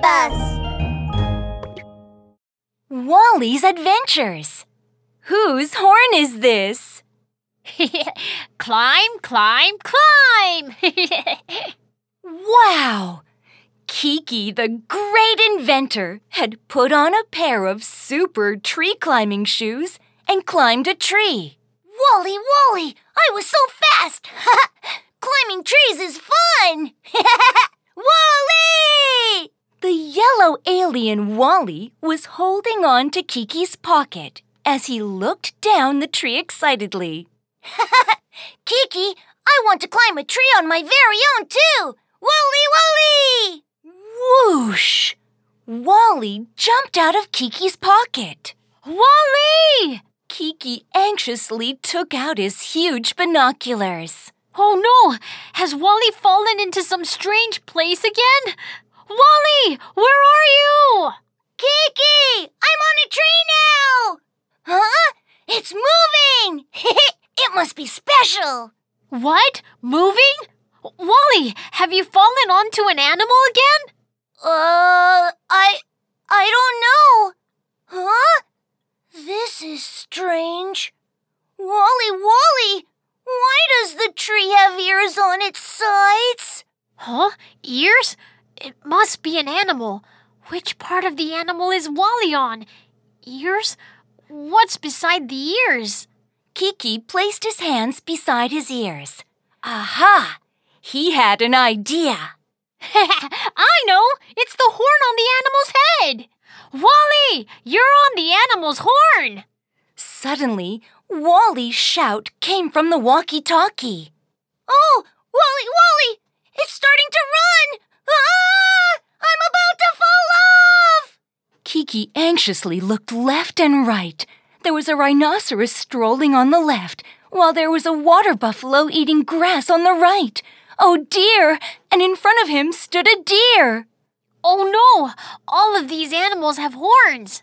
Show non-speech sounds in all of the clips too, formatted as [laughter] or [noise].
Bus! Wali's Adventures. Whose horn is this? [laughs] climb, climb, climb! [laughs] Wow! Kiki, the great inventor, had put on a pair of super tree climbing shoes and climbed a tree. Wali, Wali, I was so fast! [laughs] Climbing trees is fun! Yellow alien Wali was holding on to Kiki's pocket as he looked down the tree excitedly. [laughs] Kiki, I want to climb a tree on my very own, too! Wali, Wali! Whoosh! Wali jumped out of Kiki's pocket. Wali! Kiki anxiously took out his huge binoculars. Oh no! Has Wali fallen into some strange place again? Wali! Where are you? Kiki! I'm on a tree now! Huh? It's moving! [laughs] it must be special! What? Moving? Wali, have you fallen onto an animal again? Uh, I. I don't know. Huh? This is strange. Wali, Wali! Why does the tree have ears on its sides? Huh? Ears? It must be an animal. Which part of the animal is Wali on? Ears? What's beside the ears? Kiki placed his hands beside his ears. Aha! He had an idea. [laughs] I know! It's the horn on the animal's head! Wali! You're on the animal's horn! Suddenly, Wali's shout came from the walkie talkie. Oh, Wali, Wali! It's starting to run! Ah! I'm about to fall off! Kiki anxiously looked left and right. There was a rhinoceros strolling on the left, while there was a water buffalo eating grass on the right. Oh dear! And in front of him stood a deer. Oh no! All of these animals have horns.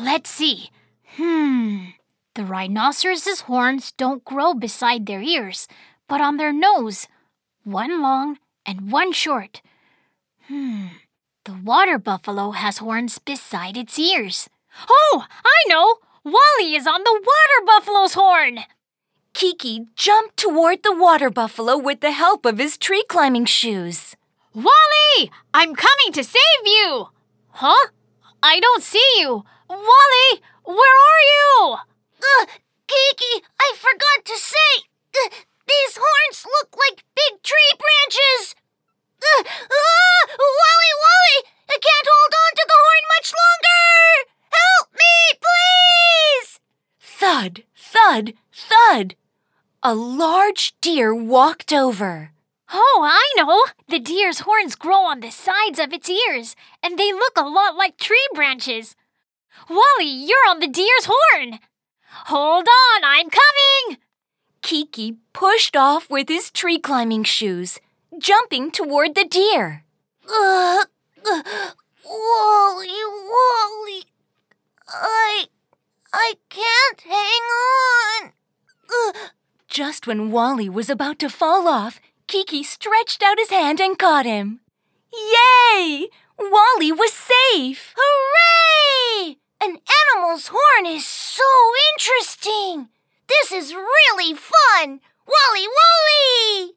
Let's see. Hmm. The rhinoceros's horns don't grow beside their ears, but on their nose. One long and one short. Hmm. The water buffalo has horns beside its ears. Oh, I know! Wali is on the water buffalo's horn! Kiki jumped toward the water buffalo with the help of his tree climbing shoes. Wali! I'm coming to save you! Huh? I don't see you. Wali, where are you? Uh, Kiki, I forgot to say. Uh, these horns look like big tree branches. Uh, ah, Wali, Wali! I can't hold on to the horn much longer! Help me, please! Thud, thud, thud. A large deer walked over. Oh, I know! The deer's horns grow on the sides of its ears, and they look a lot like tree branches. Wali, you're on the deer's horn! Hold on, I'm coming! Kiki pushed off with his tree climbing shoes, jumping toward the deer. Uh, uh, Wali, Wali, I, I can't hang on. Uh, Just when Wali was about to fall off, Kiki stretched out his hand and caught him. Yay! Wali was safe! hooray! An animal's horn is so interesting. This is really fun. Wali, Wali!